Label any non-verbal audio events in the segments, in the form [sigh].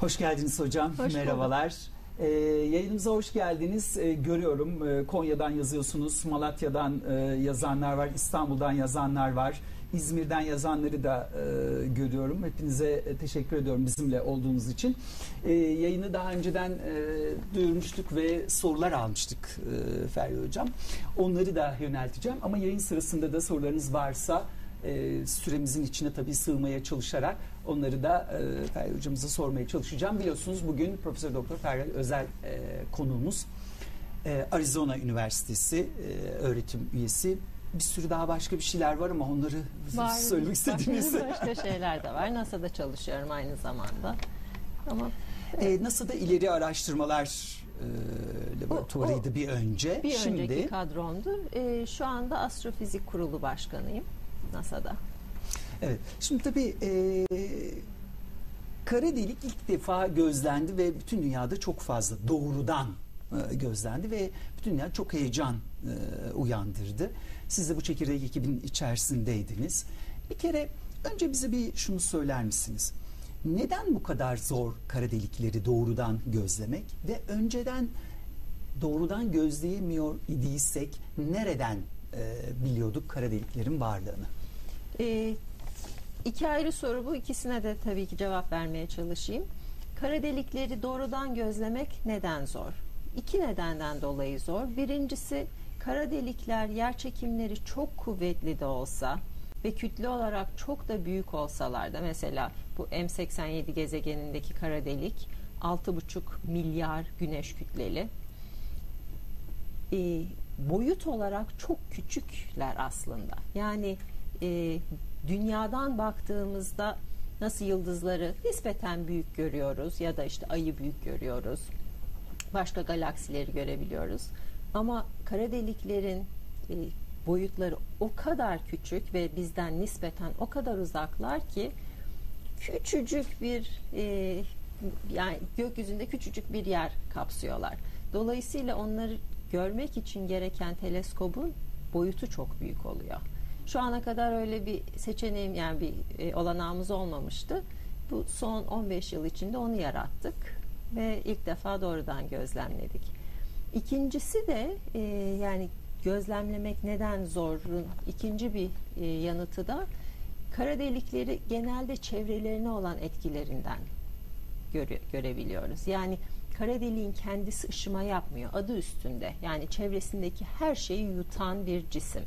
Hoş geldiniz hocam. Hoş Merhabalar. Ee, yayınımıza hoş geldiniz. Ee, görüyorum ee, Konya'dan yazıyorsunuz, Malatya'dan e, yazanlar var, İstanbul'dan yazanlar var. İzmir'den yazanları da e, görüyorum. Hepinize e, teşekkür ediyorum bizimle olduğunuz için. E, yayını daha önceden e, duyurmuştuk ve sorular almıştık e, Feryal Hocam. Onları da yönelteceğim ama yayın sırasında da sorularınız varsa e, süremizin içine tabii sığmaya çalışarak onları da e, Feryal hocamıza sormaya çalışacağım. Biliyorsunuz bugün Profesör Doktor Feryal Özel e, konuğumuz. E, Arizona Üniversitesi e, öğretim üyesi. Bir sürü daha başka bir şeyler var ama onları Var, [laughs] söylemek istediğiniz. [laughs] Başka şeyler de var. NASA'da çalışıyorum aynı zamanda. Ama E, NASA'da ileri araştırmalar e, laboratuvarıydı bir önce. bir Şimdi önceki kadromdu. Ee, şu anda Astrofizik Kurulu Başkanıyım NASA'da. Evet. Şimdi tabii e, kara delik ilk defa gözlendi ve bütün dünyada çok fazla doğrudan e, gözlendi ve bütün dünya çok heyecan e, uyandırdı. Siz de bu çekirdek ekibin içerisindeydiniz. Bir kere önce bize bir şunu söyler misiniz? Neden bu kadar zor kara delikleri doğrudan gözlemek ve önceden doğrudan gözleyemiyor idiysek nereden e, biliyorduk kara deliklerin varlığını? Ee, iki ayrı soru bu. İkisine de tabii ki cevap vermeye çalışayım. Kara delikleri doğrudan gözlemek neden zor? İki nedenden dolayı zor. Birincisi kara delikler yer çekimleri çok kuvvetli de olsa ve kütle olarak çok da büyük olsalar da mesela bu M87 gezegenindeki kara delik 6,5 milyar güneş kütleli. E, boyut olarak çok küçükler aslında. Yani e, dünyadan baktığımızda nasıl yıldızları nispeten büyük görüyoruz ya da işte ayı büyük görüyoruz. Başka galaksileri görebiliyoruz. Ama kara deliklerin e, boyutları o kadar küçük ve bizden nispeten o kadar uzaklar ki küçücük bir e, yani gökyüzünde küçücük bir yer kapsıyorlar. Dolayısıyla onları görmek için gereken teleskobun boyutu çok büyük oluyor. Şu ana kadar öyle bir seçeneğim yani bir e, olanağımız olmamıştı. Bu son 15 yıl içinde onu yarattık ve ilk defa doğrudan gözlemledik. İkincisi de e, yani gözlemlemek neden zorun ikinci bir e, yanıtı da kara delikleri genelde çevrelerine olan etkilerinden göre, görebiliyoruz. Yani kara deliğin kendisi ışıma yapmıyor adı üstünde. Yani çevresindeki her şeyi yutan bir cisim.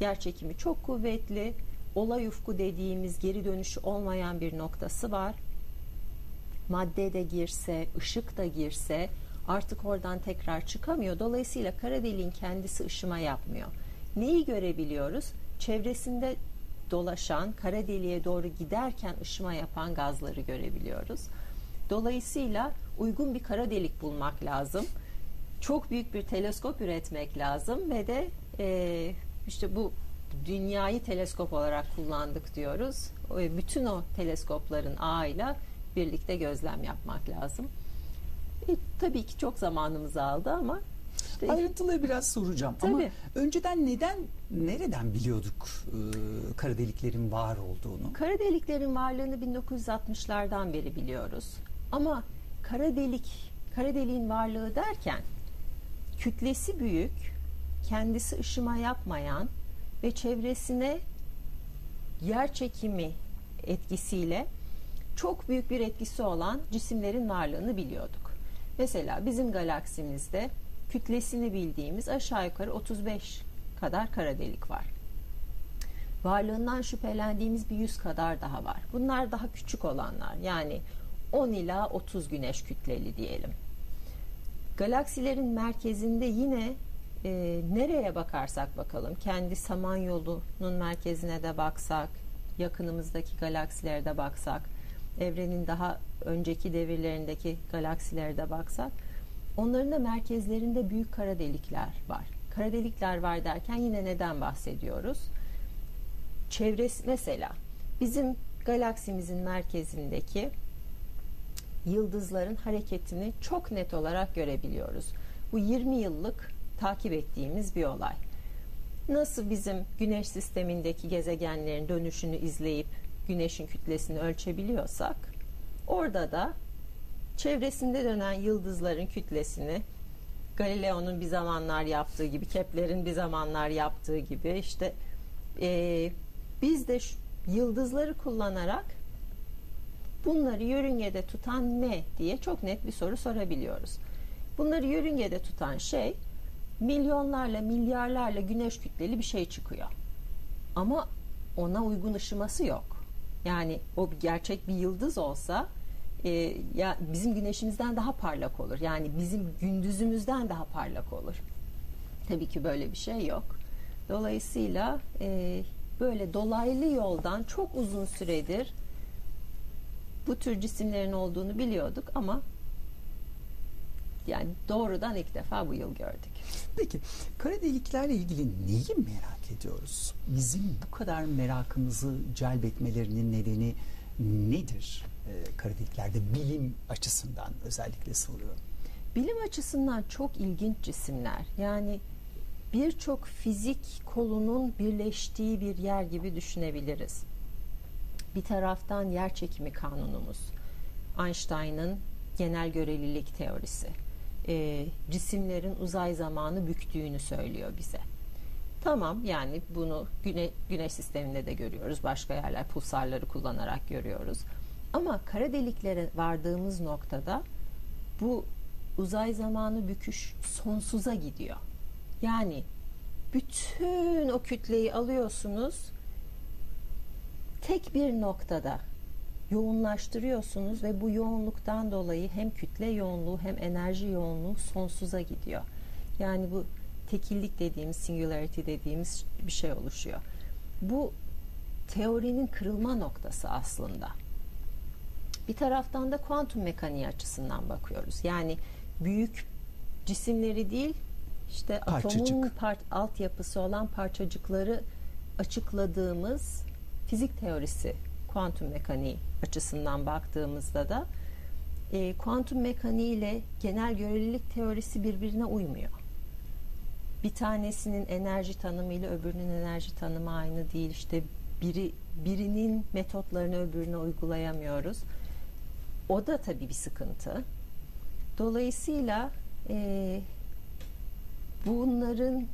Yer çekimi çok kuvvetli. Olay ufku dediğimiz geri dönüşü olmayan bir noktası var. Madde de girse, ışık da girse artık oradan tekrar çıkamıyor. Dolayısıyla kara deliğin kendisi ışıma yapmıyor. Neyi görebiliyoruz? Çevresinde dolaşan, kara deliğe doğru giderken ışıma yapan gazları görebiliyoruz. Dolayısıyla uygun bir kara delik bulmak lazım. Çok büyük bir teleskop üretmek lazım ve de e, işte bu dünyayı teleskop olarak kullandık diyoruz. Bütün o teleskopların ağıyla birlikte gözlem yapmak lazım. E, tabii ki çok zamanımız aldı ama işte, ayrıntıları biraz soracağım tabii. ama önceden neden nereden biliyorduk e, kara deliklerin var olduğunu? Kara deliklerin varlığını 1960'lardan beri biliyoruz. Ama kara delik, kara deliğin varlığı derken kütlesi büyük, kendisi ışıma yapmayan ve çevresine yer çekimi etkisiyle çok büyük bir etkisi olan cisimlerin varlığını biliyorduk. Mesela bizim galaksimizde kütlesini bildiğimiz aşağı yukarı 35 kadar kara delik var. Varlığından şüphelendiğimiz bir 100 kadar daha var. Bunlar daha küçük olanlar. Yani 10 ila 30 güneş kütleli diyelim. Galaksilerin merkezinde yine e, nereye bakarsak bakalım, kendi Samanyolu'nun merkezine de baksak, yakınımızdaki galaksilere de baksak, evrenin daha önceki devirlerindeki galaksilere de baksak, onların da merkezlerinde büyük kara delikler var. Kara delikler var derken yine neden bahsediyoruz? Çevresi mesela bizim galaksimizin merkezindeki yıldızların hareketini çok net olarak görebiliyoruz. Bu 20 yıllık takip ettiğimiz bir olay. Nasıl bizim güneş sistemindeki gezegenlerin dönüşünü izleyip güneşin kütlesini ölçebiliyorsak orada da çevresinde dönen yıldızların kütlesini Galileo'nun bir zamanlar yaptığı gibi, Kepler'in bir zamanlar yaptığı gibi işte e, biz de şu, yıldızları kullanarak bunları yörüngede tutan ne diye çok net bir soru sorabiliyoruz. Bunları yörüngede tutan şey milyonlarla milyarlarla güneş kütleli bir şey çıkıyor. Ama ona uygun ışıması yok. Yani o gerçek bir yıldız olsa e, ya bizim güneşimizden daha parlak olur. Yani bizim gündüzümüzden daha parlak olur. Tabii ki böyle bir şey yok. Dolayısıyla e, böyle dolaylı yoldan çok uzun süredir bu tür cisimlerin olduğunu biliyorduk ama yani doğrudan ilk defa bu yıl gördük. Peki kara deliklerle ilgili neyi merak ediyoruz? Bizim bu kadar merakımızı celbetmelerinin nedeni nedir? Ee, kara deliklerde bilim açısından özellikle soruyorum. Bilim açısından çok ilginç cisimler. Yani birçok fizik kolunun birleştiği bir yer gibi düşünebiliriz. Bir taraftan yer çekimi kanunumuz, Einstein'ın genel görelilik teorisi, e, cisimlerin uzay zamanı büktüğünü söylüyor bize. Tamam yani bunu güne, güneş sisteminde de görüyoruz. Başka yerler pulsarları kullanarak görüyoruz. Ama kara deliklere vardığımız noktada bu uzay zamanı büküş sonsuza gidiyor. Yani bütün o kütleyi alıyorsunuz tek bir noktada yoğunlaştırıyorsunuz ve bu yoğunluktan dolayı hem kütle yoğunluğu hem enerji yoğunluğu sonsuza gidiyor. Yani bu tekillik dediğimiz, singularity dediğimiz bir şey oluşuyor. Bu teorinin kırılma noktası aslında. Bir taraftan da kuantum mekaniği açısından bakıyoruz. Yani büyük cisimleri değil, işte Parçacık. atomun part, altyapısı olan parçacıkları açıkladığımız fizik teorisi kuantum mekaniği açısından baktığımızda da e, kuantum mekaniği ile genel görelilik teorisi birbirine uymuyor. Bir tanesinin enerji tanımı ile öbürünün enerji tanımı aynı değil. İşte biri birinin metotlarını öbürüne uygulayamıyoruz. O da tabii bir sıkıntı. Dolayısıyla e, bunların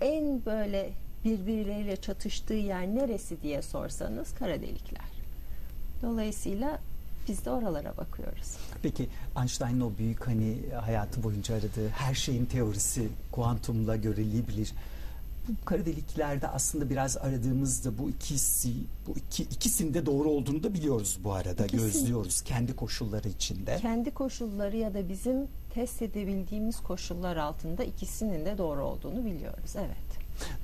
en böyle birbirleriyle çatıştığı yer neresi diye sorsanız kara delikler. Dolayısıyla biz de oralara bakıyoruz. Peki Einstein'ın o büyük hani hayatı boyunca aradığı her şeyin teorisi kuantumla görülebilir. Bu kara deliklerde aslında biraz aradığımızda bu ikisi, bu iki, ikisinin de doğru olduğunu da biliyoruz bu arada. İkisi- Gözlüyoruz kendi koşulları içinde. Kendi koşulları ya da bizim test edebildiğimiz koşullar altında ikisinin de doğru olduğunu biliyoruz. Evet.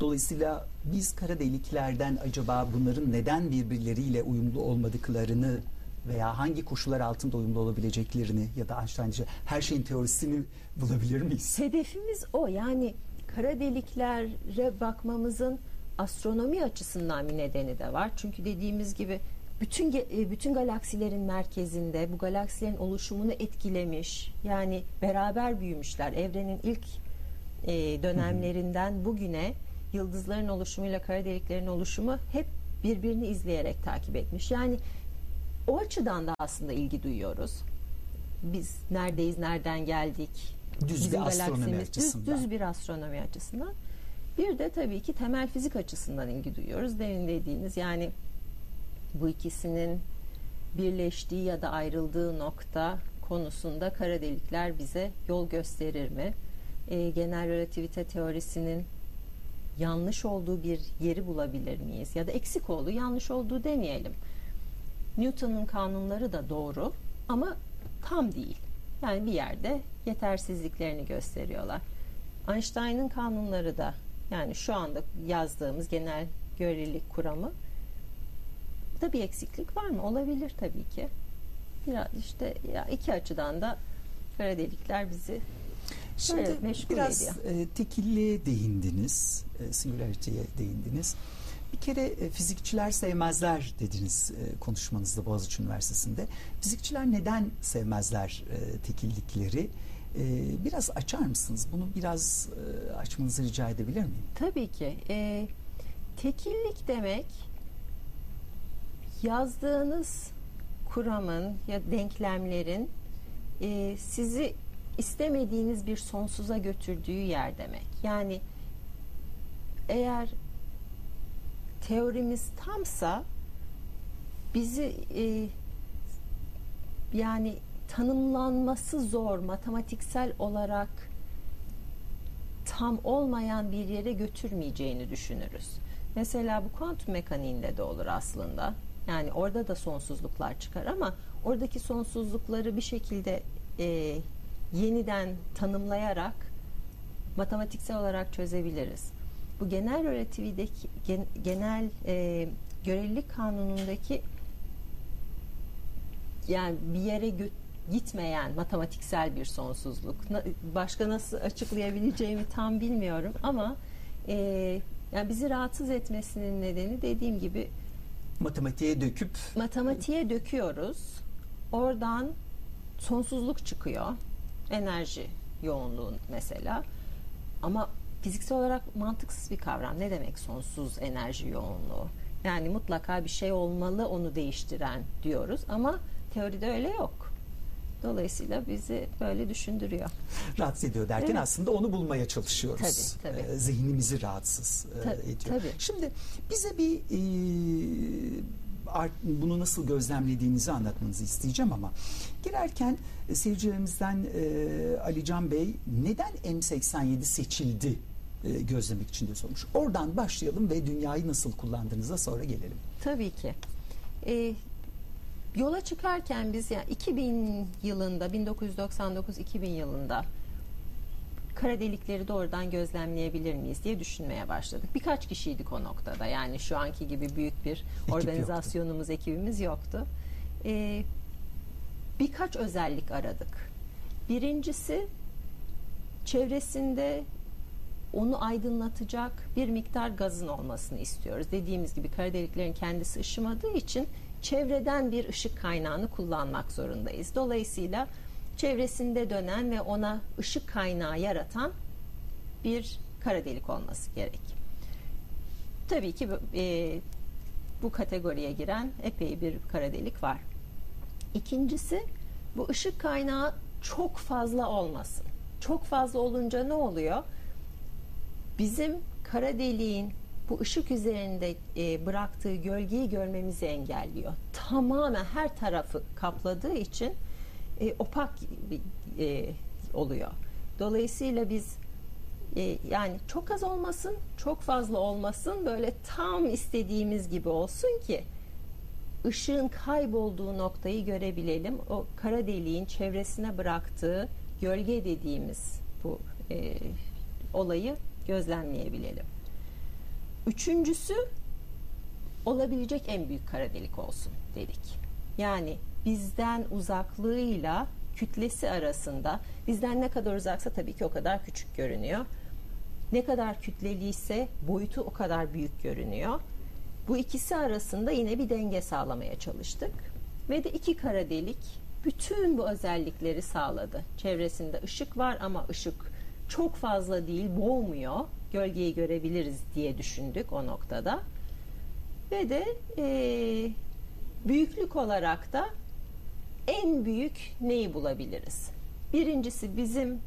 Dolayısıyla biz kara deliklerden acaba bunların neden birbirleriyle uyumlu olmadıklarını veya hangi koşullar altında uyumlu olabileceklerini ya da Einstein'cı her şeyin teorisini bulabilir miyiz? Hedefimiz o. Yani kara deliklere bakmamızın astronomi açısından bir nedeni de var. Çünkü dediğimiz gibi bütün e, bütün galaksilerin merkezinde bu galaksilerin oluşumunu etkilemiş. Yani beraber büyümüşler. Evrenin ilk e, dönemlerinden bugüne yıldızların oluşumuyla kara deliklerin oluşumu hep birbirini izleyerek takip etmiş. Yani o açıdan da aslında ilgi duyuyoruz. Biz neredeyiz, nereden geldik? Düz bir astronomi galaksimiz- düz- açısından. Düz, bir astronomi açısından. Bir de tabii ki temel fizik açısından ilgi duyuyoruz. Demin dediğiniz yani bu ikisinin birleştiği ya da ayrıldığı nokta konusunda kara delikler bize yol gösterir mi? Ee, genel relativite teorisinin yanlış olduğu bir yeri bulabilir miyiz? Ya da eksik olduğu, yanlış olduğu demeyelim. Newton'un kanunları da doğru ama tam değil. Yani bir yerde yetersizliklerini gösteriyorlar. Einstein'ın kanunları da yani şu anda yazdığımız genel görelilik kuramı da bir eksiklik var mı? Olabilir tabii ki. Biraz işte ya iki açıdan da kara delikler bizi Şimdi Evet, meşgul biraz ediyor. e, tekilliğe değindiniz, e, singularity'ye değindiniz. Bir kere e, fizikçiler sevmezler dediniz e, konuşmanızda Boğaziçi Üniversitesi'nde. Fizikçiler neden sevmezler e, tekillikleri? E, biraz açar mısınız? Bunu biraz e, açmanızı rica edebilir miyim? Tabii ki. E, tekillik demek yazdığınız kuramın ya denklemlerin e, sizi istemediğiniz bir sonsuza götürdüğü yer demek. Yani eğer teorimiz tamsa bizi e, yani tanımlanması zor matematiksel olarak tam olmayan bir yere götürmeyeceğini düşünürüz. Mesela bu kuantum mekaniğinde de olur aslında. Yani orada da sonsuzluklar çıkar ama oradaki sonsuzlukları bir şekilde e, yeniden tanımlayarak matematiksel olarak çözebiliriz. Bu genel relativideki gen, genel e, görelilik kanunundaki yani bir yere gö- gitmeyen matematiksel bir sonsuzluk. Na, başka nasıl açıklayabileceğimi tam bilmiyorum ama e, yani bizi rahatsız etmesinin nedeni dediğim gibi Matematiğe döküp matematiğe döküyoruz. Oradan sonsuzluk çıkıyor. Enerji yoğunluğu mesela. Ama fiziksel olarak mantıksız bir kavram. Ne demek sonsuz enerji yoğunluğu? Yani mutlaka bir şey olmalı onu değiştiren diyoruz ama teoride öyle yok. Dolayısıyla bizi böyle düşündürüyor. rahatsız ediyor derken Evet. aslında onu bulmaya çalışıyoruz. Tabii, tabii. Ee, zihnimizi rahatsız e, Tabii, ediyor. tabii. Şimdi bize bir e, bunu nasıl gözlemlediğinizi anlatmanızı isteyeceğim ama girerken e, seyircilerimizden e, Ali Can Bey neden M87 seçildi e, gözlemek için de sormuş. Oradan başlayalım ve dünyayı nasıl kullandığınıza sonra gelelim. Tabii ki. Ee, yola çıkarken biz yani 2000 yılında 1999-2000 yılında kara delikleri doğrudan gözlemleyebilir miyiz diye düşünmeye başladık. Birkaç kişiydik o noktada. Yani şu anki gibi büyük bir organizasyonumuz, ekibimiz yoktu. Ee, birkaç özellik aradık. Birincisi çevresinde onu aydınlatacak bir miktar gazın olmasını istiyoruz. Dediğimiz gibi kara deliklerin kendisi ışımadığı için çevreden bir ışık kaynağını kullanmak zorundayız. Dolayısıyla çevresinde dönen ve ona ışık kaynağı yaratan bir kara delik olması gerek. Tabii ki e, bu kategoriye giren epey bir kara delik var. İkincisi bu ışık kaynağı çok fazla olmasın. Çok fazla olunca ne oluyor? Bizim kara deliğin bu ışık üzerinde e, bıraktığı gölgeyi görmemizi engelliyor. Tamamen her tarafı kapladığı için e, opak e, oluyor. Dolayısıyla biz e, yani çok az olmasın, çok fazla olmasın, böyle tam istediğimiz gibi olsun ki ışığın kaybolduğu noktayı görebilelim. O kara deliğin çevresine bıraktığı gölge dediğimiz bu e, olayı gözlemleyebilelim. Üçüncüsü olabilecek en büyük kara delik olsun dedik. Yani bizden uzaklığıyla kütlesi arasında bizden ne kadar uzaksa tabii ki o kadar küçük görünüyor. Ne kadar kütleliyse boyutu o kadar büyük görünüyor. Bu ikisi arasında yine bir denge sağlamaya çalıştık. Ve de iki kara delik bütün bu özellikleri sağladı. Çevresinde ışık var ama ışık çok fazla değil, boğmuyor. Gölgeyi görebiliriz diye düşündük o noktada. Ve de e, büyüklük olarak da en büyük neyi bulabiliriz? Birincisi bizim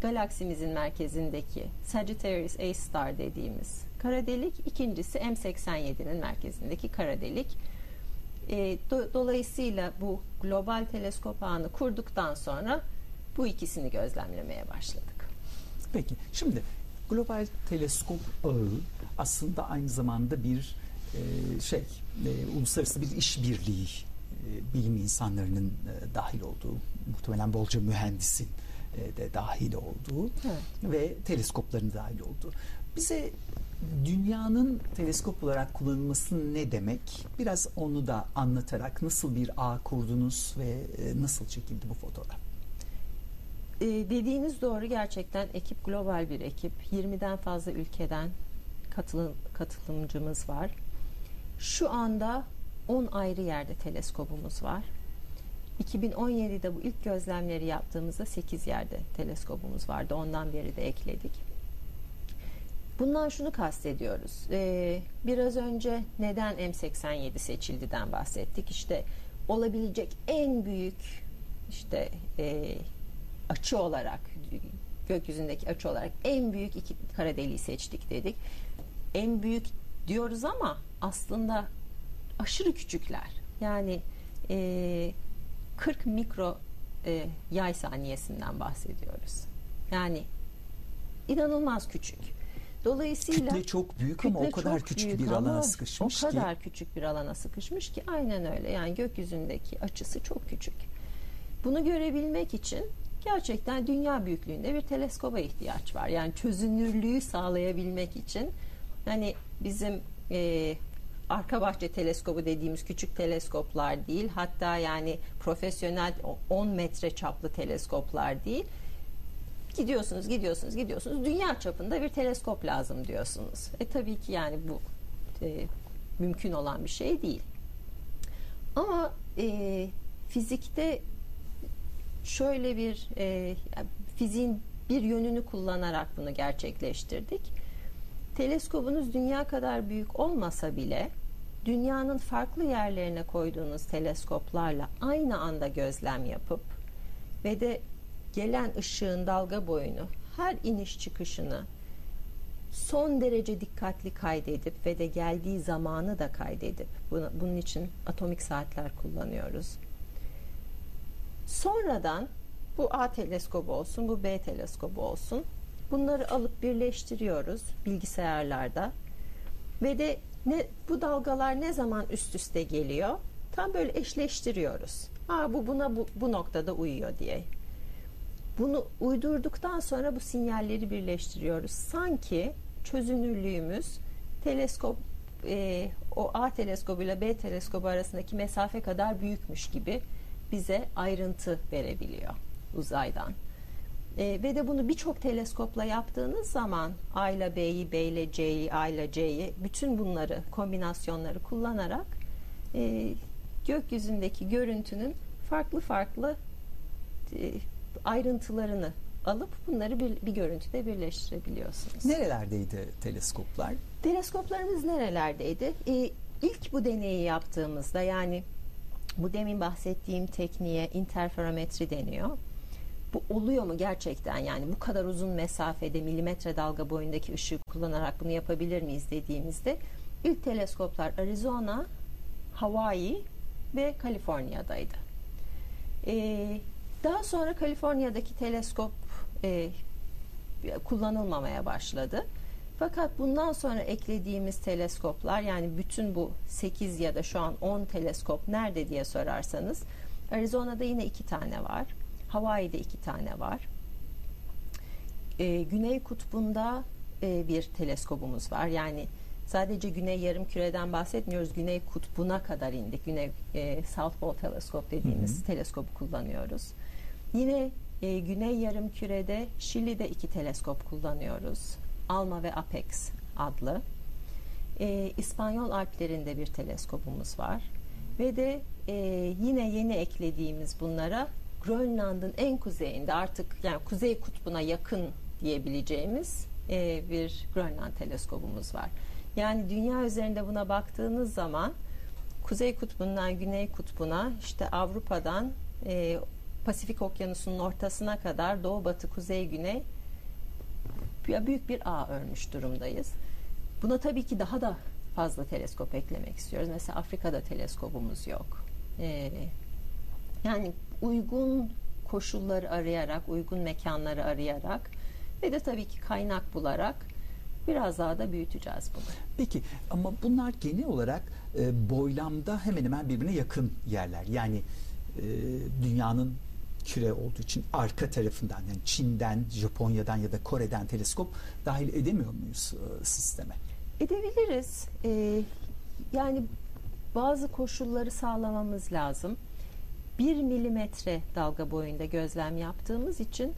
galaksimizin merkezindeki Sagittarius A star dediğimiz kara delik. İkincisi M87'nin merkezindeki kara delik. E, do- dolayısıyla bu global teleskop ağını kurduktan sonra bu ikisini gözlemlemeye başladık. Peki şimdi global teleskop ağı aslında aynı zamanda bir e, şey e, uluslararası bir işbirliği bilim insanlarının e, dahil olduğu muhtemelen bolca mühendisin e, de dahil olduğu Evet. ve teleskopların dahil olduğu. Bize dünyanın teleskop olarak kullanılması ne demek? Biraz onu da anlatarak nasıl bir ağ kurdunuz ve e, nasıl çekildi bu fotoğraf? Ee, dediğiniz doğru gerçekten ekip global bir ekip. 20'den fazla ülkeden katılım, katılımcımız var. Şu anda 10 ayrı yerde teleskobumuz var. 2017'de bu ilk gözlemleri yaptığımızda 8 yerde teleskobumuz vardı. Ondan beri de ekledik. Bundan şunu kastediyoruz. Ee, biraz önce neden M87 seçildiden bahsettik. İşte olabilecek en büyük işte e, açı olarak gökyüzündeki açı olarak en büyük iki kara deliği seçtik dedik. En büyük diyoruz ama aslında aşırı küçükler. Yani e, 40 mikro e, yay saniyesinden bahsediyoruz. Yani inanılmaz küçük. Dolayısıyla kütle çok büyük ama o kadar küçük bir alana sıkışmış ki. O kadar küçük bir alana sıkışmış ki aynen öyle. Yani gökyüzündeki açısı çok küçük. Bunu görebilmek için gerçekten dünya büyüklüğünde bir teleskoba ihtiyaç var. Yani çözünürlüğü sağlayabilmek için hani bizim e, arka bahçe teleskobu dediğimiz küçük teleskoplar değil hatta yani profesyonel 10 metre çaplı teleskoplar değil gidiyorsunuz gidiyorsunuz gidiyorsunuz dünya çapında bir teleskop lazım diyorsunuz. E tabii ki yani bu e, mümkün olan bir şey değil. Ama e, fizikte şöyle bir e, fiziğin bir yönünü kullanarak bunu gerçekleştirdik. Teleskobunuz dünya kadar büyük olmasa bile dünyanın farklı yerlerine koyduğunuz teleskoplarla aynı anda gözlem yapıp ve de gelen ışığın dalga boyunu her iniş çıkışını son derece dikkatli kaydedip ve de geldiği zamanı da kaydedip bunun için atomik saatler kullanıyoruz. Sonradan bu A teleskobu olsun, bu B teleskobu olsun. Bunları alıp birleştiriyoruz bilgisayarlarda. Ve de ne bu dalgalar ne zaman üst üste geliyor? Tam böyle eşleştiriyoruz. Aa bu buna bu, bu noktada uyuyor diye. Bunu uydurduktan sonra bu sinyalleri birleştiriyoruz. Sanki çözünürlüğümüz teleskop e, o A teleskobu ile B teleskobu arasındaki mesafe kadar büyükmüş gibi bize ayrıntı verebiliyor uzaydan. E, ve de bunu birçok teleskopla yaptığınız zaman A ile B'yi, B ile C'yi, A ile C'yi bütün bunları kombinasyonları kullanarak e, gökyüzündeki görüntünün farklı farklı e, ayrıntılarını alıp bunları bir, bir görüntüde birleştirebiliyorsunuz. Nerelerdeydi teleskoplar? Teleskoplarımız nerelerdeydi? Ee, ilk bu deneyi yaptığımızda yani bu demin bahsettiğim tekniğe interferometri deniyor. Bu oluyor mu gerçekten yani bu kadar uzun mesafede milimetre dalga boyundaki ışığı kullanarak bunu yapabilir miyiz dediğimizde ilk teleskoplar Arizona, Hawaii ve Kaliforniya'daydı. Ee, daha sonra Kaliforniya'daki teleskop e, kullanılmamaya başladı. Fakat bundan sonra eklediğimiz teleskoplar yani bütün bu 8 ya da şu an 10 teleskop nerede diye sorarsanız Arizona'da yine iki tane var. Hawaii'de iki tane var. Ee, Güney Kutbu'nda e, bir teleskobumuz var. Yani sadece Güney yarım küreden bahsetmiyoruz. Güney Kutbu'na kadar indik. Güney e, South Pole Teleskop dediğimiz hı hı. teleskobu kullanıyoruz. Yine e, Güney yarım kürede Şili'de iki teleskop kullanıyoruz. Alma ve Apex adlı. E, İspanyol Alplerinde bir teleskopumuz var. Ve de e, yine yeni eklediğimiz bunlara Grönland'ın en kuzeyinde artık yani kuzey kutbuna yakın diyebileceğimiz e, bir Grönland teleskobumuz var. Yani dünya üzerinde buna baktığınız zaman kuzey kutbundan güney kutbuna işte Avrupa'dan e, Pasifik Okyanusu'nun ortasına kadar doğu batı kuzey güney büyük bir ağ örmüş durumdayız. Buna tabii ki daha da fazla teleskop eklemek istiyoruz. Mesela Afrika'da teleskopumuz yok. Ee, yani uygun koşulları arayarak, uygun mekanları arayarak ve de tabii ki kaynak bularak biraz daha da büyüteceğiz bunu. Peki ama bunlar genel olarak e, boylamda hemen hemen birbirine yakın yerler. Yani e, dünyanın küre olduğu için arka tarafından yani Çin'den, Japonya'dan ya da Kore'den teleskop dahil edemiyor muyuz e, sisteme? Edebiliriz. Ee, yani bazı koşulları sağlamamız lazım. Bir milimetre dalga boyunda gözlem yaptığımız için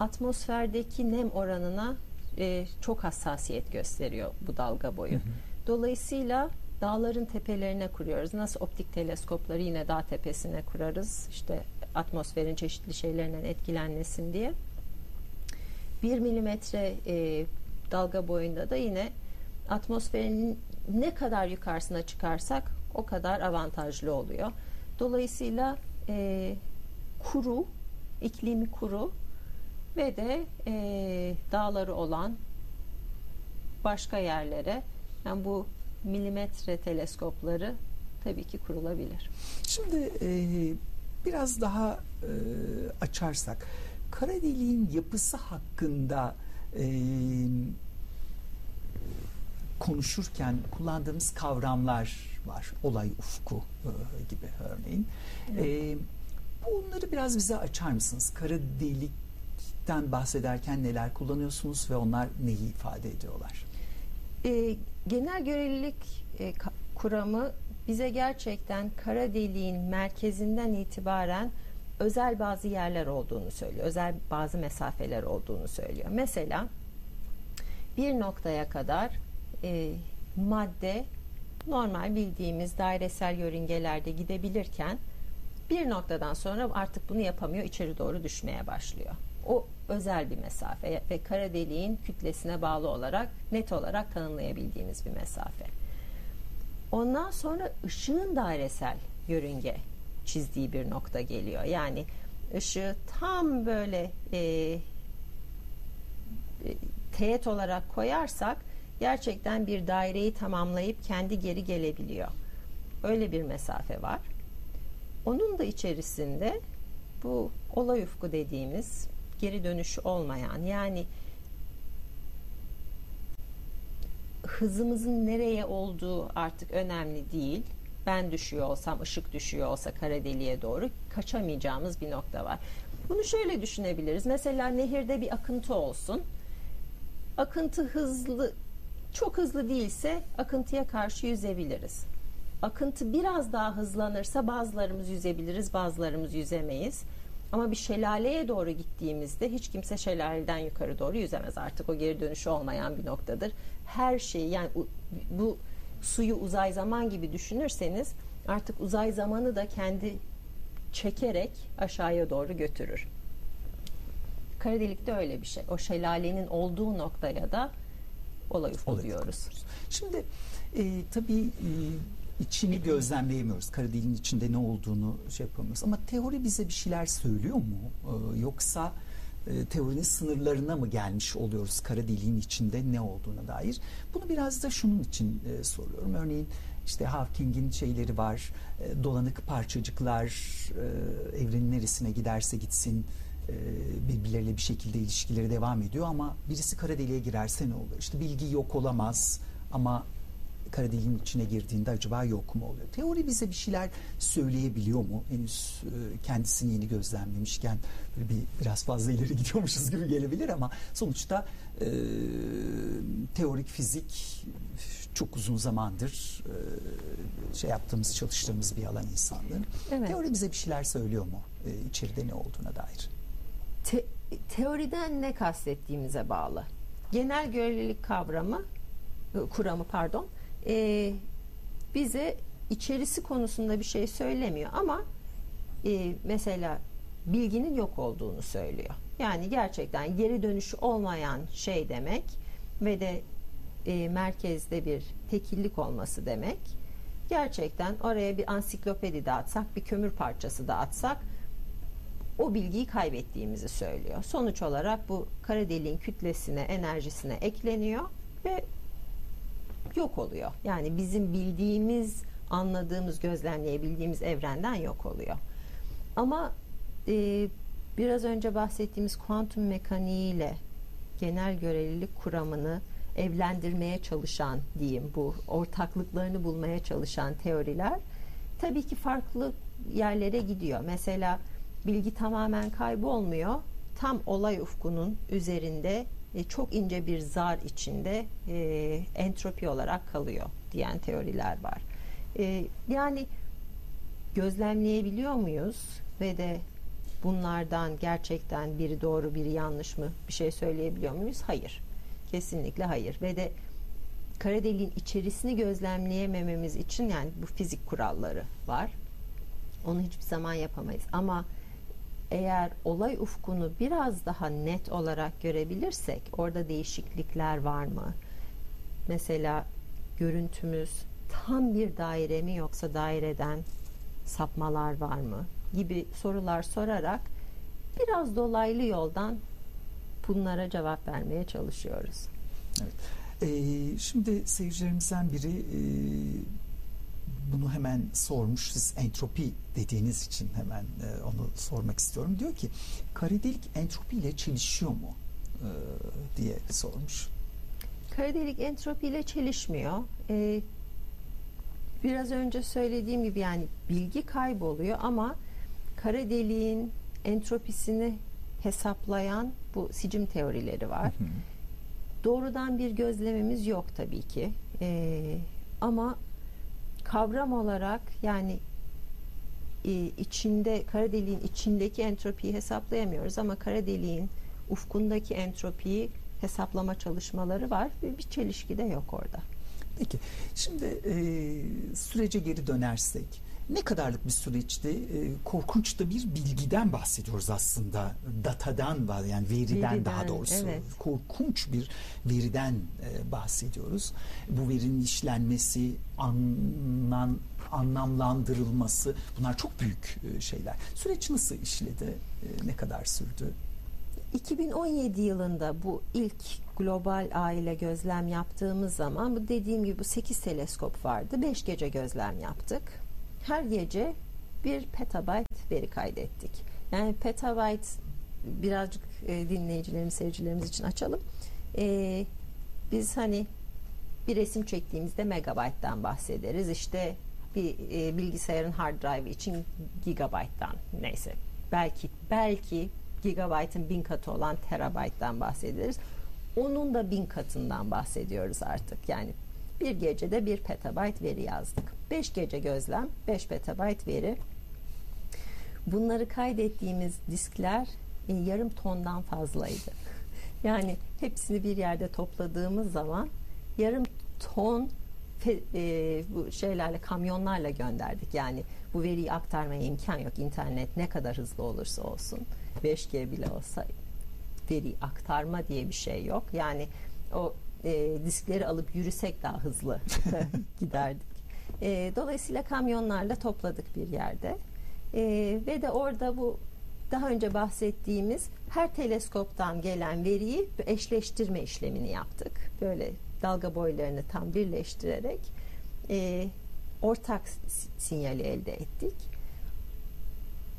atmosferdeki nem oranına e, çok hassasiyet gösteriyor bu dalga boyu. Hı hı. Dolayısıyla dağların tepelerine kuruyoruz. Nasıl optik teleskopları yine dağ tepesine kurarız. İşte atmosferin çeşitli şeylerinden etkilenmesin diye. Bir milimetre e, dalga boyunda da yine atmosferin ne kadar yukarısına çıkarsak o kadar avantajlı oluyor. Dolayısıyla e, kuru, iklimi kuru ve de e, dağları olan başka yerlere yani bu milimetre teleskopları tabii ki kurulabilir. Şimdi e, biraz daha e, açarsak kara deliğin yapısı hakkında e, konuşurken kullandığımız kavramlar var. Olay ufku e, gibi örneğin. E, bunları biraz bize açar mısınız? Kara delikten bahsederken neler kullanıyorsunuz ve onlar neyi ifade ediyorlar? E, genel görelilik e, kuramı bize gerçekten kara deliğin merkezinden itibaren özel bazı yerler olduğunu söylüyor. Özel bazı mesafeler olduğunu söylüyor. Mesela bir noktaya kadar e, madde normal bildiğimiz dairesel yörüngelerde gidebilirken bir noktadan sonra artık bunu yapamıyor, içeri doğru düşmeye başlıyor. O özel bir mesafe ve kara deliğin kütlesine bağlı olarak net olarak tanımlayabildiğimiz bir mesafe. Ondan sonra ışığın dairesel yörünge çizdiği bir nokta geliyor. Yani ışığı tam böyle e, e, teğet olarak koyarsak gerçekten bir daireyi tamamlayıp kendi geri gelebiliyor. Öyle bir mesafe var. Onun da içerisinde bu olay ufku dediğimiz geri dönüş olmayan yani hızımızın nereye olduğu artık önemli değil. Ben düşüyor olsam, ışık düşüyor olsa kara deliğe doğru kaçamayacağımız bir nokta var. Bunu şöyle düşünebiliriz. Mesela nehirde bir akıntı olsun. Akıntı hızlı, çok hızlı değilse akıntıya karşı yüzebiliriz. Akıntı biraz daha hızlanırsa bazılarımız yüzebiliriz, bazılarımız yüzemeyiz. Ama bir şelaleye doğru gittiğimizde hiç kimse şelaleden yukarı doğru yüzemez. Artık o geri dönüşü olmayan bir noktadır. Her şeyi yani bu suyu uzay zaman gibi düşünürseniz artık uzay zamanı da kendi çekerek aşağıya doğru götürür. Kara delikte öyle bir şey. O şelalenin olduğu noktaya da olay ufku diyoruz. Şimdi e, tabii e, içini gözlemleyemiyoruz. Kara deliğin içinde ne olduğunu şey yapamıyoruz. Ama teori bize bir şeyler söylüyor mu? Ee, yoksa e, teorinin sınırlarına mı gelmiş oluyoruz kara deliğin içinde ne olduğuna dair? Bunu biraz da şunun için e, soruyorum. Örneğin işte Hawking'in şeyleri var. E, dolanık parçacıklar e, evrenin neresine giderse gitsin e, birbirleriyle bir şekilde ilişkileri devam ediyor ama birisi kara deliğe girerse ne olur? İşte bilgi yok olamaz ama kara deliğin içine girdiğinde acaba yok mu oluyor? Teori bize bir şeyler söyleyebiliyor mu? Henüz e, kendisini yeni gözlemlemişken böyle bir biraz fazla ileri [laughs] gidiyormuşuz gibi gelebilir ama sonuçta e, teorik fizik çok uzun zamandır e, şey yaptığımız, çalıştığımız bir alan insanlığın. Evet. Teori bize bir şeyler söylüyor mu? E, içeride ne olduğuna dair. Te, teoriden ne kastettiğimize bağlı. Genel görelilik kavramı e, kuramı pardon e, bize içerisi konusunda bir şey söylemiyor ama e, mesela bilginin yok olduğunu söylüyor. Yani gerçekten geri dönüşü olmayan şey demek ve de e, merkezde bir tekillik olması demek. Gerçekten oraya bir ansiklopedi dağıtsak, bir kömür parçası dağıtsak o bilgiyi kaybettiğimizi söylüyor. Sonuç olarak bu kara deliğin kütlesine, enerjisine ekleniyor ve yok oluyor. Yani bizim bildiğimiz, anladığımız, gözlemleyebildiğimiz evrenden yok oluyor. Ama e, biraz önce bahsettiğimiz kuantum mekaniğiyle genel görelilik kuramını evlendirmeye çalışan diyeyim bu ortaklıklarını bulmaya çalışan teoriler tabii ki farklı yerlere gidiyor. Mesela bilgi tamamen kaybolmuyor. Tam olay ufkunun üzerinde e, çok ince bir zar içinde e, entropi olarak kalıyor diyen teoriler var. E, yani gözlemleyebiliyor muyuz ve de bunlardan gerçekten biri doğru biri yanlış mı bir şey söyleyebiliyor muyuz? Hayır. Kesinlikle hayır. Ve de kara deliğin içerisini gözlemleyemememiz için yani bu fizik kuralları var. Onu hiçbir zaman yapamayız. Ama eğer olay ufkunu biraz daha net olarak görebilirsek orada değişiklikler var mı? Mesela görüntümüz tam bir daire mi yoksa daireden sapmalar var mı gibi sorular sorarak biraz dolaylı yoldan bunlara cevap vermeye çalışıyoruz. Evet. Ee, şimdi seyircilerimizden biri e, bunu hemen sormuş. Siz entropi dediğiniz için hemen e, onu sormak istiyorum. Diyor ki kara delik entropi ile çelişiyor mu e, diye sormuş. Kara delik entropi ile çelişmiyor. Ee, biraz önce söylediğim gibi yani bilgi kayboluyor ama kara deliğin entropisini hesaplayan bu sicim teorileri var. Hı hı. Doğrudan bir gözlemimiz yok tabii ki. Ee, ama kavram olarak yani e, içinde kara deliğin içindeki entropiyi hesaplayamıyoruz ama kara deliğin ufkundaki entropiyi hesaplama çalışmaları var ve bir çelişki de yok orada. Peki şimdi e, sürece geri dönersek ne kadarlık bir süreçti? E, korkunç da bir bilgiden bahsediyoruz aslında. Datadan var yani veriden, Veriden, daha doğrusu. evet. Korkunç bir veriden e, bahsediyoruz. Bu verinin işlenmesi, anlam, anlamlandırılması bunlar çok büyük e, şeyler. Süreç nasıl işledi? E, ne kadar sürdü? 2017 yılında bu ilk global aile gözlem yaptığımız zaman bu dediğim gibi bu 8 teleskop vardı. 5 gece gözlem yaptık. Her gece bir petabyte veri kaydettik. Yani petabyte birazcık e, dinleyicilerimiz, seyircilerimiz için açalım. E, biz hani bir resim çektiğimizde megabayttan bahsederiz. İşte bir e, bilgisayarın hard drive için gigabayttan neyse. Belki belki gigabaytın bin katı olan terabayttan bahsederiz. Onun da bin katından bahsediyoruz artık. Yani bir gecede bir petabayt veri yazdık. Beş gece gözlem, beş petabayt veri. Bunları kaydettiğimiz diskler e, yarım tondan fazlaydı. [laughs] Yani hepsini bir yerde topladığımız zaman yarım ton e, bu şeylerle kamyonlarla gönderdik. Yani bu veriyi aktarmaya imkan yok. İnternet ne kadar hızlı olursa olsun 5G bile olsa veri aktarma diye bir şey yok. Yani o e, diskleri alıp yürüsek daha hızlı [laughs] giderdik. E, dolayısıyla kamyonlarla topladık bir yerde. E, ve de orada bu daha önce bahsettiğimiz her teleskoptan gelen veriyi eşleştirme işlemini yaptık. Böyle dalga boylarını tam birleştirerek e, ortak sinyali elde ettik.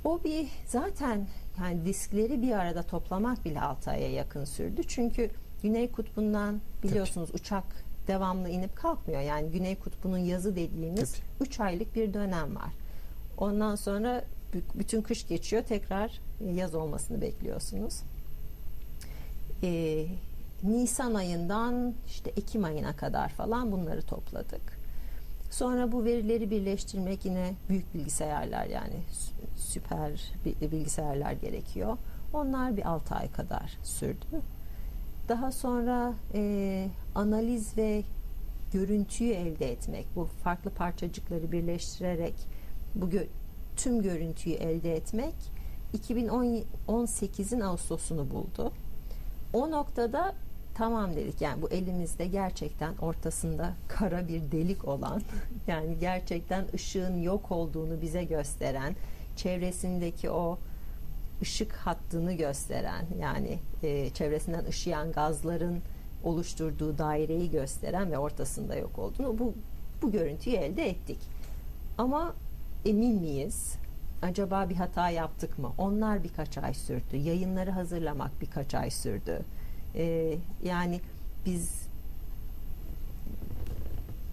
O bir zaten yani diskleri bir arada toplamak bile 6 aya yakın sürdü. Çünkü Güney Kutbu'ndan biliyorsunuz uçak devamlı inip kalkmıyor. Yani Güney Kutbu'nun yazı dediğimiz Tabii. 3 aylık bir dönem var. Ondan sonra bütün kış geçiyor tekrar e, yaz olmasını bekliyorsunuz. Ee, Nisan ayından işte Ekim ayına kadar falan bunları topladık. Sonra bu verileri birleştirmek yine büyük bilgisayarlar yani sü- süper bi- bilgisayarlar gerekiyor. Onlar bir 6 ay kadar sürdü. Daha sonra e, analiz ve görüntüyü elde etmek, bu farklı parçacıkları birleştirerek bu gö- tüm görüntüyü elde etmek 2018'in Ağustos'unu buldu. O noktada tamam dedik yani bu elimizde gerçekten ortasında kara bir delik olan [laughs] yani gerçekten ışığın yok olduğunu bize gösteren çevresindeki o ışık hattını gösteren yani e, çevresinden ışıyan gazların oluşturduğu daireyi gösteren ve ortasında yok olduğunu bu bu görüntüyü elde ettik. Ama emin miyiz? Acaba bir hata yaptık mı? Onlar birkaç ay sürdü. Yayınları hazırlamak birkaç ay sürdü. Ee, yani biz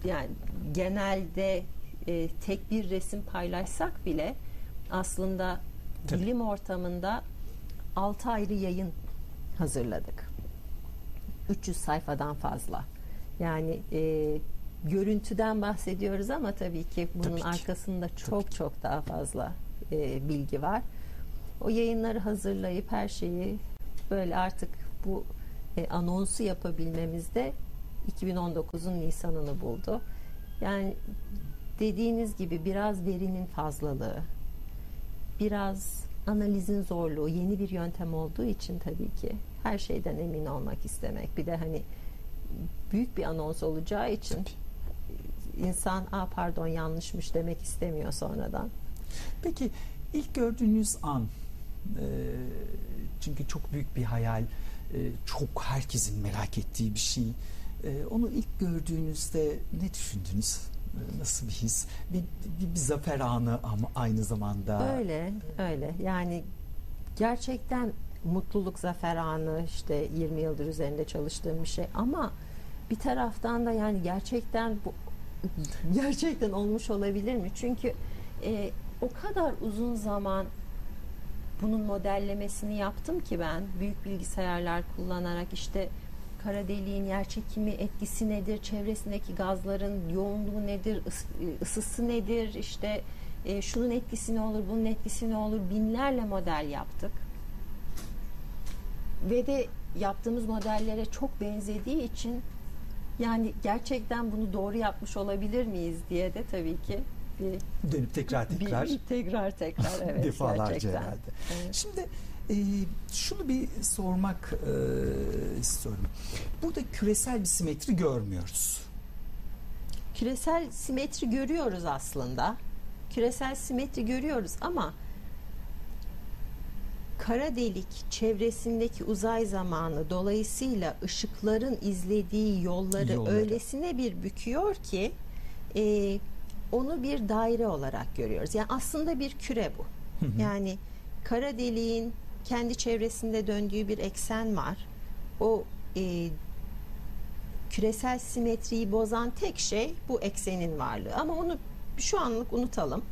yani genelde e, tek bir resim paylaşsak bile aslında Tabii. bilim ortamında 6 ayrı yayın hazırladık. 300 sayfadan fazla. Yani e, görüntüden bahsediyoruz ama tabii ki bunun Tabii ki. arkasında çok Tabii çok daha fazla e, bilgi var. O yayınları hazırlayıp her şeyi böyle artık bu e, anonsu yapabilmemizde 2019'un Nisan'ını buldu. Yani dediğiniz gibi biraz verinin fazlalığı, biraz analizin zorluğu, yeni bir yöntem olduğu için tabii ki her şeyden emin olmak istemek. Bir de hani büyük bir anons olacağı için insan "Aa pardon yanlışmış" demek istemiyor sonradan. Peki ilk gördüğünüz an e, çünkü çok büyük bir hayal, e, çok herkesin merak ettiği bir şey. E, onu ilk gördüğünüzde ne düşündünüz? Nasıl bir his? Bir, bir, bir zafer anı ama aynı zamanda. Öyle, öyle. Yani gerçekten mutluluk zafer anı işte 20 yıldır üzerinde çalıştığım bir şey ama bir taraftan da yani gerçekten bu gerçekten olmuş olabilir mi? Çünkü e, o kadar uzun zaman bunun modellemesini yaptım ki ben büyük bilgisayarlar kullanarak işte kara deliğin yer çekimi etkisi nedir, çevresindeki gazların yoğunluğu nedir, ısısı nedir, işte e, şunun etkisi ne olur, bunun etkisi ne olur binlerle model yaptık. Ve de yaptığımız modellere çok benzediği için yani gerçekten bunu doğru yapmış olabilir miyiz diye de tabii ki bir dönüp tekrar tekrar bir, tekrar tekrar evet [laughs] defalarca gerçekten. herhalde. Evet. Şimdi e, şunu bir sormak e, istiyorum. Burada küresel bir simetri görmüyoruz. Küresel simetri görüyoruz aslında. Küresel simetri görüyoruz ama kara delik çevresindeki uzay zamanı dolayısıyla ışıkların izlediği yolları, yolları. öylesine bir büküyor ki e, onu bir daire olarak görüyoruz. Yani aslında bir küre bu. Yani kara deliğin kendi çevresinde döndüğü bir eksen var. O e, küresel simetriyi bozan tek şey bu eksenin varlığı. Ama onu şu anlık unutalım.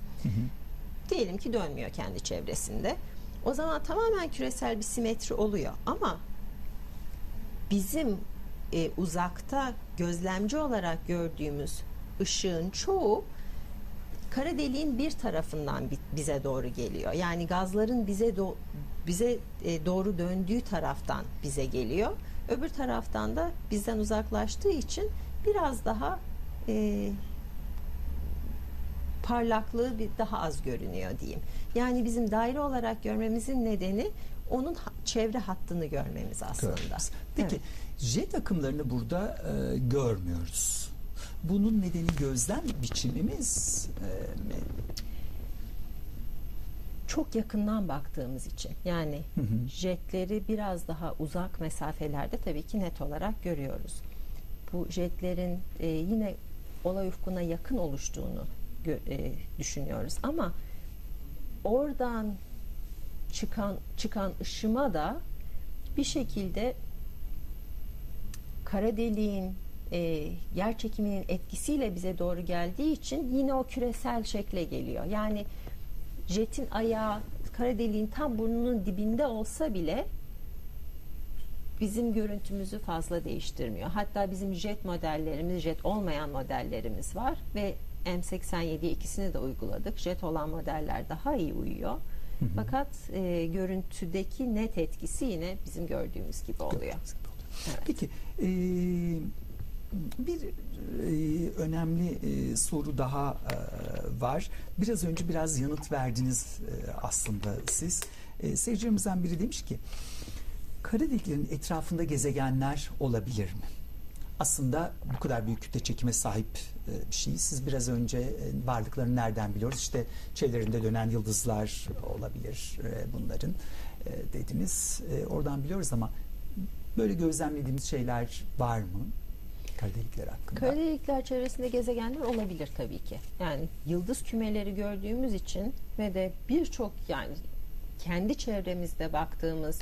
Diyelim ki dönmüyor kendi çevresinde. O zaman tamamen küresel bir simetri oluyor. Ama bizim e, uzakta gözlemci olarak gördüğümüz ışığın çoğu kara deliğin bir tarafından bize doğru geliyor. Yani gazların bize do- bize e, doğru döndüğü taraftan bize geliyor. Öbür taraftan da bizden uzaklaştığı için biraz daha e, parlaklığı bir daha az görünüyor diyeyim. Yani bizim daire olarak görmemizin nedeni onun çevre hattını görmemiz aslında. Görmemiz. Peki evet. jet akımlarını burada e, görmüyoruz. Bunun nedeni gözlem biçimimiz e, mi? Çok yakından baktığımız için yani hı hı. jetleri biraz daha uzak mesafelerde tabii ki net olarak görüyoruz. Bu jetlerin e, yine olay ufkuna yakın oluştuğunu e, düşünüyoruz ama oradan çıkan çıkan ışıma da bir şekilde kara deliğin e, yer çekiminin etkisiyle bize doğru geldiği için yine o küresel şekle geliyor. Yani jetin ayağı kara deliğin tam burnunun dibinde olsa bile bizim görüntümüzü fazla değiştirmiyor. Hatta bizim jet modellerimiz, jet olmayan modellerimiz var ve M87 ikisini de uyguladık. Jet olan modeller daha iyi uyuyor. Hı hı. Fakat e, görüntüdeki net etkisi yine bizim gördüğümüz gibi oluyor. Evet. Peki e, bir e, önemli e, soru daha e, var. Biraz önce biraz yanıt verdiniz e, aslında siz. E, seyircilerimizden biri demiş ki kara deliklerin etrafında gezegenler olabilir mi? Aslında bu kadar büyük kütle çekime sahip e, bir şey. Siz biraz önce e, varlıklarını nereden biliyoruz? İşte çevrelerinde dönen yıldızlar olabilir e, bunların dediniz. Oradan biliyoruz ama böyle gözlemlediğimiz şeyler var mı? Kara delikler hakkında. Kara delikler çevresinde gezegenler olabilir tabii ki. Yani yıldız kümeleri gördüğümüz için ve de birçok yani kendi çevremizde baktığımız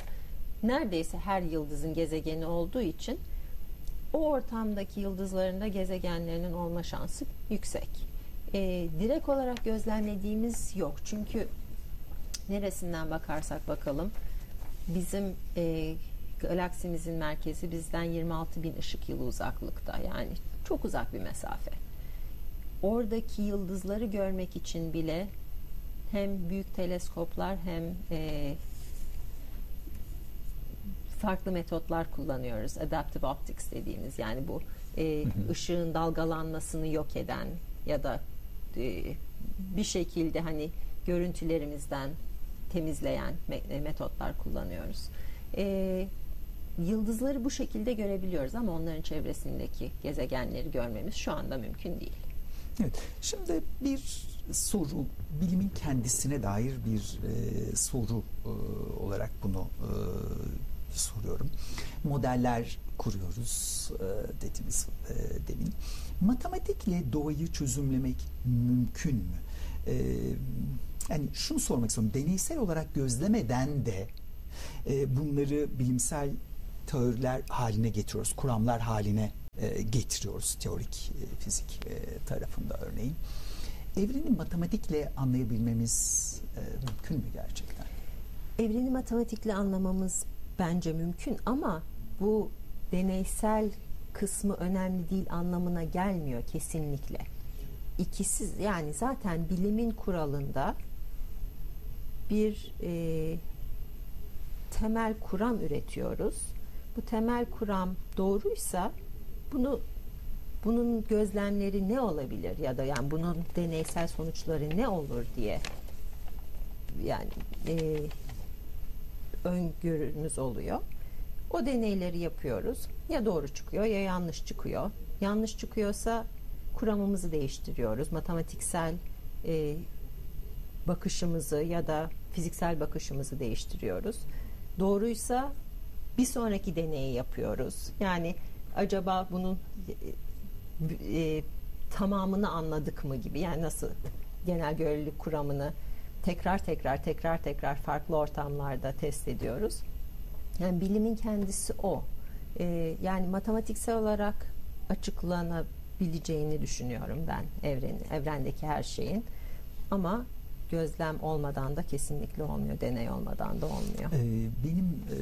neredeyse her yıldızın gezegeni olduğu için o ortamdaki yıldızların da gezegenlerinin olma şansı yüksek. E, direkt olarak gözlemlediğimiz yok. Çünkü neresinden bakarsak bakalım bizim e, galaksimizin merkezi bizden 26 bin ışık yılı uzaklıkta. Yani çok uzak bir mesafe. Oradaki yıldızları görmek için bile hem büyük teleskoplar hem e, farklı metotlar kullanıyoruz. Adaptive optics dediğimiz yani bu e, ışığın dalgalanmasını yok eden ya da e, bir şekilde hani görüntülerimizden temizleyen metotlar kullanıyoruz. E, yıldızları bu şekilde görebiliyoruz ama onların çevresindeki gezegenleri görmemiz şu anda mümkün değil. Evet. Şimdi bir soru bilimin kendisine dair bir e, soru e, olarak bunu e, soruyorum. Modeller kuruyoruz e, dediniz e, demin. Matematikle doğayı çözümlemek mümkün mü? E, yani şunu sormak istiyorum. Deneysel olarak gözlemeden de e, bunları bilimsel teoriler haline getiriyoruz. Kuramlar haline e, getiriyoruz teorik e, fizik e, tarafında örneğin. Evreni matematikle anlayabilmemiz e, mümkün mü gerçekten? Evreni matematikle anlamamız bence mümkün ama bu deneysel kısmı önemli değil anlamına gelmiyor kesinlikle. İkisi yani zaten bilimin kuralında bir e, temel kuram üretiyoruz. Bu temel kuram doğruysa bunu bunun gözlemleri ne olabilir ya da yani bunun deneysel sonuçları ne olur diye yani e, öngörümüz oluyor. O deneyleri yapıyoruz. Ya doğru çıkıyor ya yanlış çıkıyor. Yanlış çıkıyorsa kuramımızı değiştiriyoruz. Matematiksel e, bakışımızı ya da fiziksel bakışımızı değiştiriyoruz. Doğruysa bir sonraki deneyi yapıyoruz. Yani acaba bunun e, e, tamamını anladık mı gibi yani nasıl genel görelilik kuramını tekrar tekrar tekrar tekrar farklı ortamlarda test ediyoruz. Yani bilimin kendisi o. E, yani matematiksel olarak açıklanabileceğini düşünüyorum ben evreni, evrendeki her şeyin. Ama gözlem olmadan da kesinlikle olmuyor. Deney olmadan da olmuyor. Ee, benim e,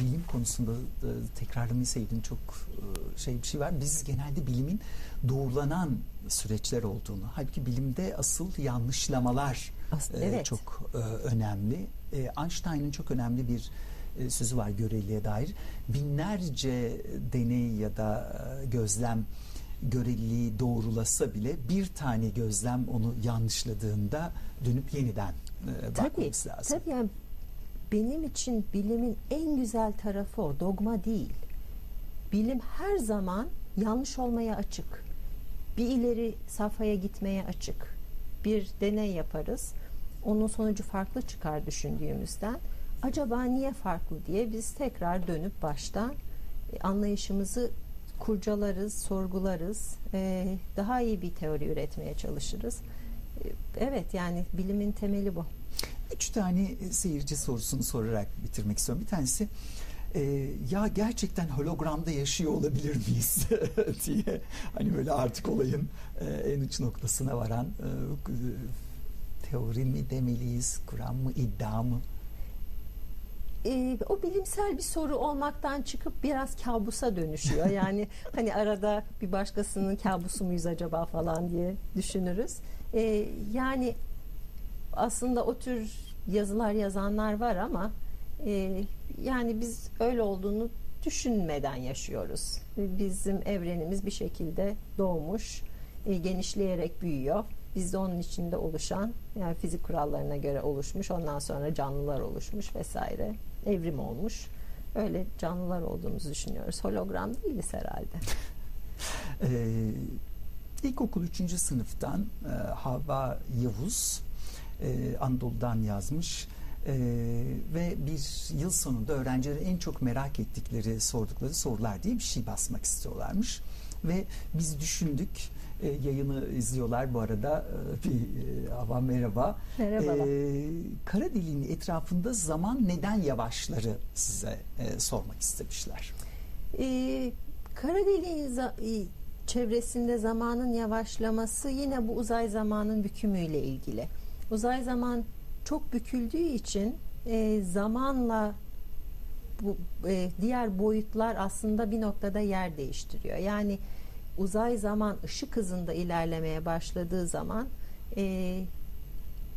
bilim konusunda e, tekrarlamayı sevdiğim çok e, şey bir şey var. Biz genelde bilimin doğrulanan süreçler olduğunu, halbuki bilimde asıl yanlışlamalar Aslında, e, evet. çok e, önemli. E, Einstein'ın çok önemli bir e, sözü var göreliğe dair. Binlerce deney ya da e, gözlem göreliliği doğrulasa bile bir tane gözlem onu yanlışladığında dönüp yeniden e, Tabii, bakmamız lazım. tabii yani benim için bilimin en güzel tarafı o, dogma değil. Bilim her zaman yanlış olmaya açık. Bir ileri safhaya gitmeye açık. Bir deney yaparız. Onun sonucu farklı çıkar düşündüğümüzden. Acaba niye farklı diye biz tekrar dönüp baştan e, anlayışımızı kurcalarız, sorgularız. E, daha iyi bir teori üretmeye çalışırız. E, Evet yani bilimin temeli bu. Üç tane seyirci sorusunu sorarak bitirmek istiyorum. Bir tanesi e, ya gerçekten hologramda yaşıyor olabilir miyiz [laughs] diye hani böyle artık olayın e, en uç noktasına varan e, teori mi demeliyiz, kuram mı, iddia mı? E, o bilimsel bir soru olmaktan çıkıp biraz kabusa dönüşüyor. [laughs] Yani hani arada bir başkasının kabusu muyuz acaba falan diye düşünürüz. E, yani aslında o tür yazılar yazanlar var ama e, yani biz öyle olduğunu düşünmeden yaşıyoruz. Bizim evrenimiz bir şekilde doğmuş, e, genişleyerek büyüyor. Biz de onun içinde oluşan yani fizik kurallarına göre oluşmuş, ondan sonra canlılar oluşmuş vesaire. Evrim olmuş. Öyle canlılar olduğumuzu düşünüyoruz. Hologram değiliz herhalde. [laughs] Ee, ilkokul 3. sınıftan e, Hava Yavuz e, Anadolu'dan yazmış e, ve bir yıl sonunda öğrencilerin en çok merak ettikleri sordukları sorular diye bir şey basmak istiyorlarmış ve biz düşündük e, yayını izliyorlar bu arada e, bir e, hava merhaba Merhabalar. e, kara deliğin etrafında zaman neden yavaşları size e, sormak istemişler Ee, kara deliğin za- e, çevresinde zamanın yavaşlaması yine bu uzay zamanın bükümüyle ilgili. Uzay zaman çok büküldüğü için e, zamanla bu e, diğer boyutlar aslında bir noktada yer değiştiriyor. Yani uzay zaman ışık hızında ilerlemeye başladığı zaman e,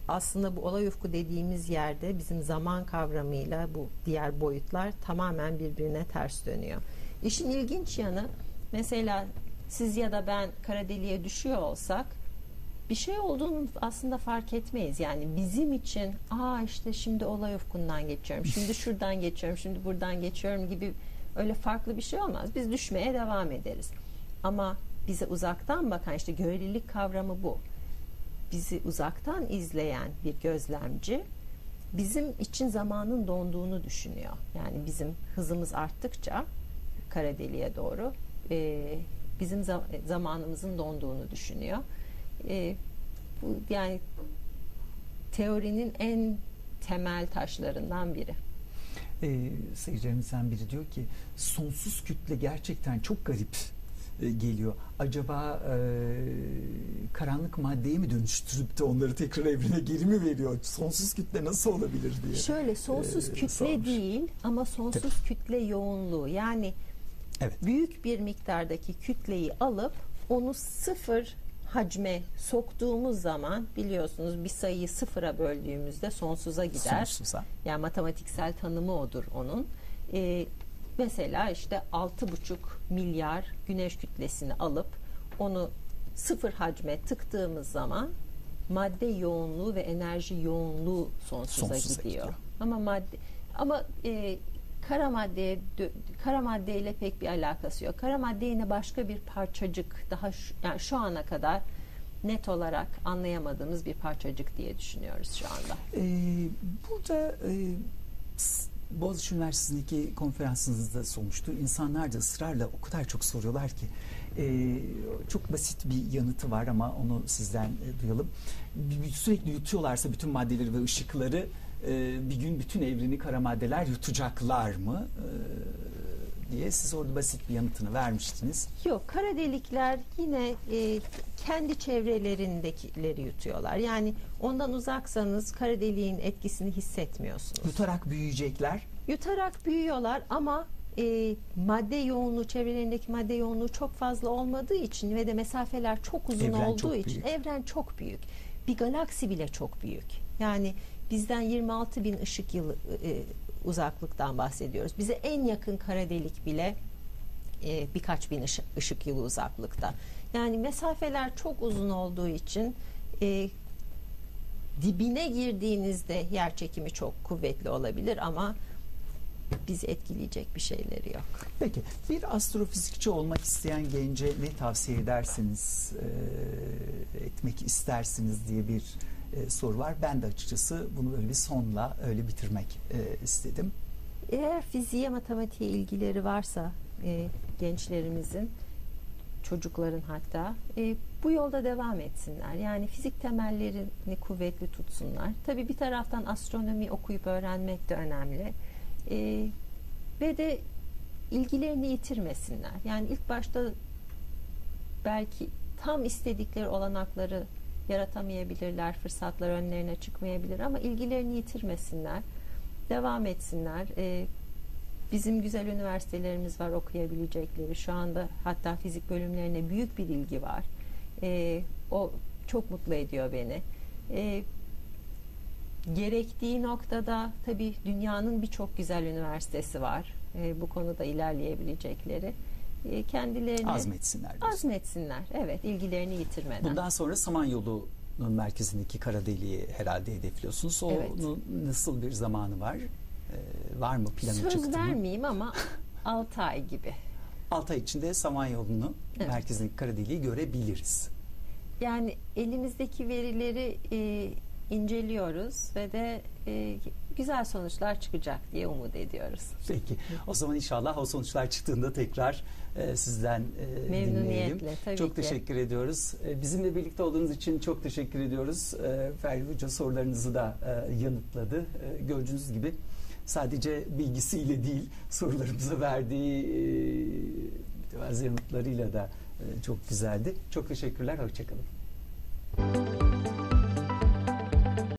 aslında bu olay ufku dediğimiz yerde bizim zaman kavramıyla bu diğer boyutlar tamamen birbirine ters dönüyor. İşin ilginç yanı mesela siz ya da ben kara deliğe düşüyor olsak bir şey olduğunu aslında fark etmeyiz. Yani bizim için aa işte şimdi olay ufkundan geçiyorum. Şimdi [laughs] şuradan geçiyorum. Şimdi buradan geçiyorum gibi öyle farklı bir şey olmaz. Biz düşmeye devam ederiz. Ama bize uzaktan bakan işte görelilik kavramı bu. Bizi uzaktan izleyen bir gözlemci bizim için zamanın donduğunu düşünüyor. Yani bizim hızımız arttıkça kara deliğe doğru e, bizim za- zamanımızın donduğunu düşünüyor. E, bu yani teorinin en temel taşlarından biri. E, seyircilerimizden biri diyor ki sonsuz kütle gerçekten çok garip geliyor. Acaba e, karanlık maddeye mi dönüştürüp de onları tekrar evrene geri mi veriyor? Sonsuz kütle nasıl olabilir diye. Şöyle sonsuz e, kütle sormuş. değil ama sonsuz kütle yoğunluğu. Yani Evet. büyük bir miktardaki kütleyi alıp onu sıfır hacme soktuğumuz zaman biliyorsunuz bir sayıyı sıfıra böldüğümüzde sonsuza gider. Sonsuza. Yani matematiksel tanımı odur onun. Ee, mesela işte 6,5 milyar güneş kütlesini alıp onu sıfır hacme tıktığımız zaman madde yoğunluğu ve enerji yoğunluğu sonsuza, Sonsuza gidiyor. gidiyor. Ama madde ama e, kara maddeye kara maddeyle pek bir alakası yok. Kara madde yine başka bir parçacık daha şu, yani şu ana kadar net olarak anlayamadığımız bir parçacık diye düşünüyoruz şu anda. Ee, burada e, Boğaziçi Üniversitesi'ndeki konferansınızda sormuştu. İnsanlar da ısrarla o kadar çok soruyorlar ki e, çok basit bir yanıtı var ama onu sizden e, duyalım. Sürekli yutuyorlarsa bütün maddeleri ve ışıkları e, bir gün bütün evreni kara maddeler yutacaklar mı? E, diye siz orada basit bir yanıtını vermiştiniz. Yok kara delikler yine e, kendi çevrelerindekileri yutuyorlar. Yani ondan uzaksanız kara deliğin etkisini hissetmiyorsunuz. Yutarak büyüyecekler. Yutarak büyüyorlar ama e, madde yoğunluğu çevrelerindeki madde yoğunluğu çok fazla olmadığı için ve de mesafeler çok uzun Evren olduğu çok için büyük. evren çok büyük. Bir galaksi bile çok büyük. Yani bizden 26 bin ışık yılı e, uzaklıktan bahsediyoruz. Bize en yakın kara delik bile e, birkaç bin ışık, ışık yılı uzaklıkta. Yani mesafeler çok uzun olduğu için e, dibine girdiğinizde yer çekimi çok kuvvetli olabilir ama bizi etkileyecek bir şeyleri yok. Peki bir astrofizikçi olmak isteyen gence ne tavsiye edersiniz, e, etmek istersiniz diye bir e, soru var. Ben de açıkçası bunu böyle bir sonla öyle bitirmek e, istedim. Eğer fiziğe matematiğe ilgileri varsa e, gençlerimizin çocukların hatta e, bu yolda devam etsinler. Yani fizik temellerini kuvvetli tutsunlar. Tabii bir taraftan astronomi okuyup öğrenmek de önemli. E, ve de ilgilerini yitirmesinler. Yani ilk başta belki tam istedikleri olanakları yaratamayabilirler, fırsatlar önlerine çıkmayabilir ama ilgilerini yitirmesinler, devam etsinler. Ee, bizim güzel üniversitelerimiz var okuyabilecekleri. Şu anda hatta fizik bölümlerine büyük bir ilgi var. Ee, o çok mutlu ediyor beni. Ee, gerektiği noktada tabii dünyanın birçok güzel üniversitesi var. Ee, bu konuda ilerleyebilecekleri. Ee, kendilerini Azmetsinler. diyorsun. azmetsinler. Evet, ilgilerini yitirmeden. Bundan sonra Samanyolu'nun merkezindeki kara deliği herhalde hedefliyorsunuz. Onun Evet. nasıl bir zamanı var? E, var mı planı Söz çıktı mı? vermeyeyim ama [laughs] 6 ay gibi. 6 ay içinde Samanyolu'nun Evet. merkezindeki kara deliği görebiliriz. Yani elimizdeki verileri e, inceliyoruz ve de e, güzel sonuçlar çıkacak diye umut ediyoruz. Peki. O zaman inşallah o sonuçlar çıktığında tekrar e, sizden e, dinleyelim. tabii çok ki. teşekkür ediyoruz. E, bizimle birlikte olduğunuz için çok teşekkür ediyoruz. E, Ferdi Hoca sorularınızı da e, yanıtladı. E, gördüğünüz gibi sadece bilgisiyle değil sorularımıza verdiği e, yanıtlarıyla da e, çok güzeldi. Çok teşekkürler. Hoşçakalın.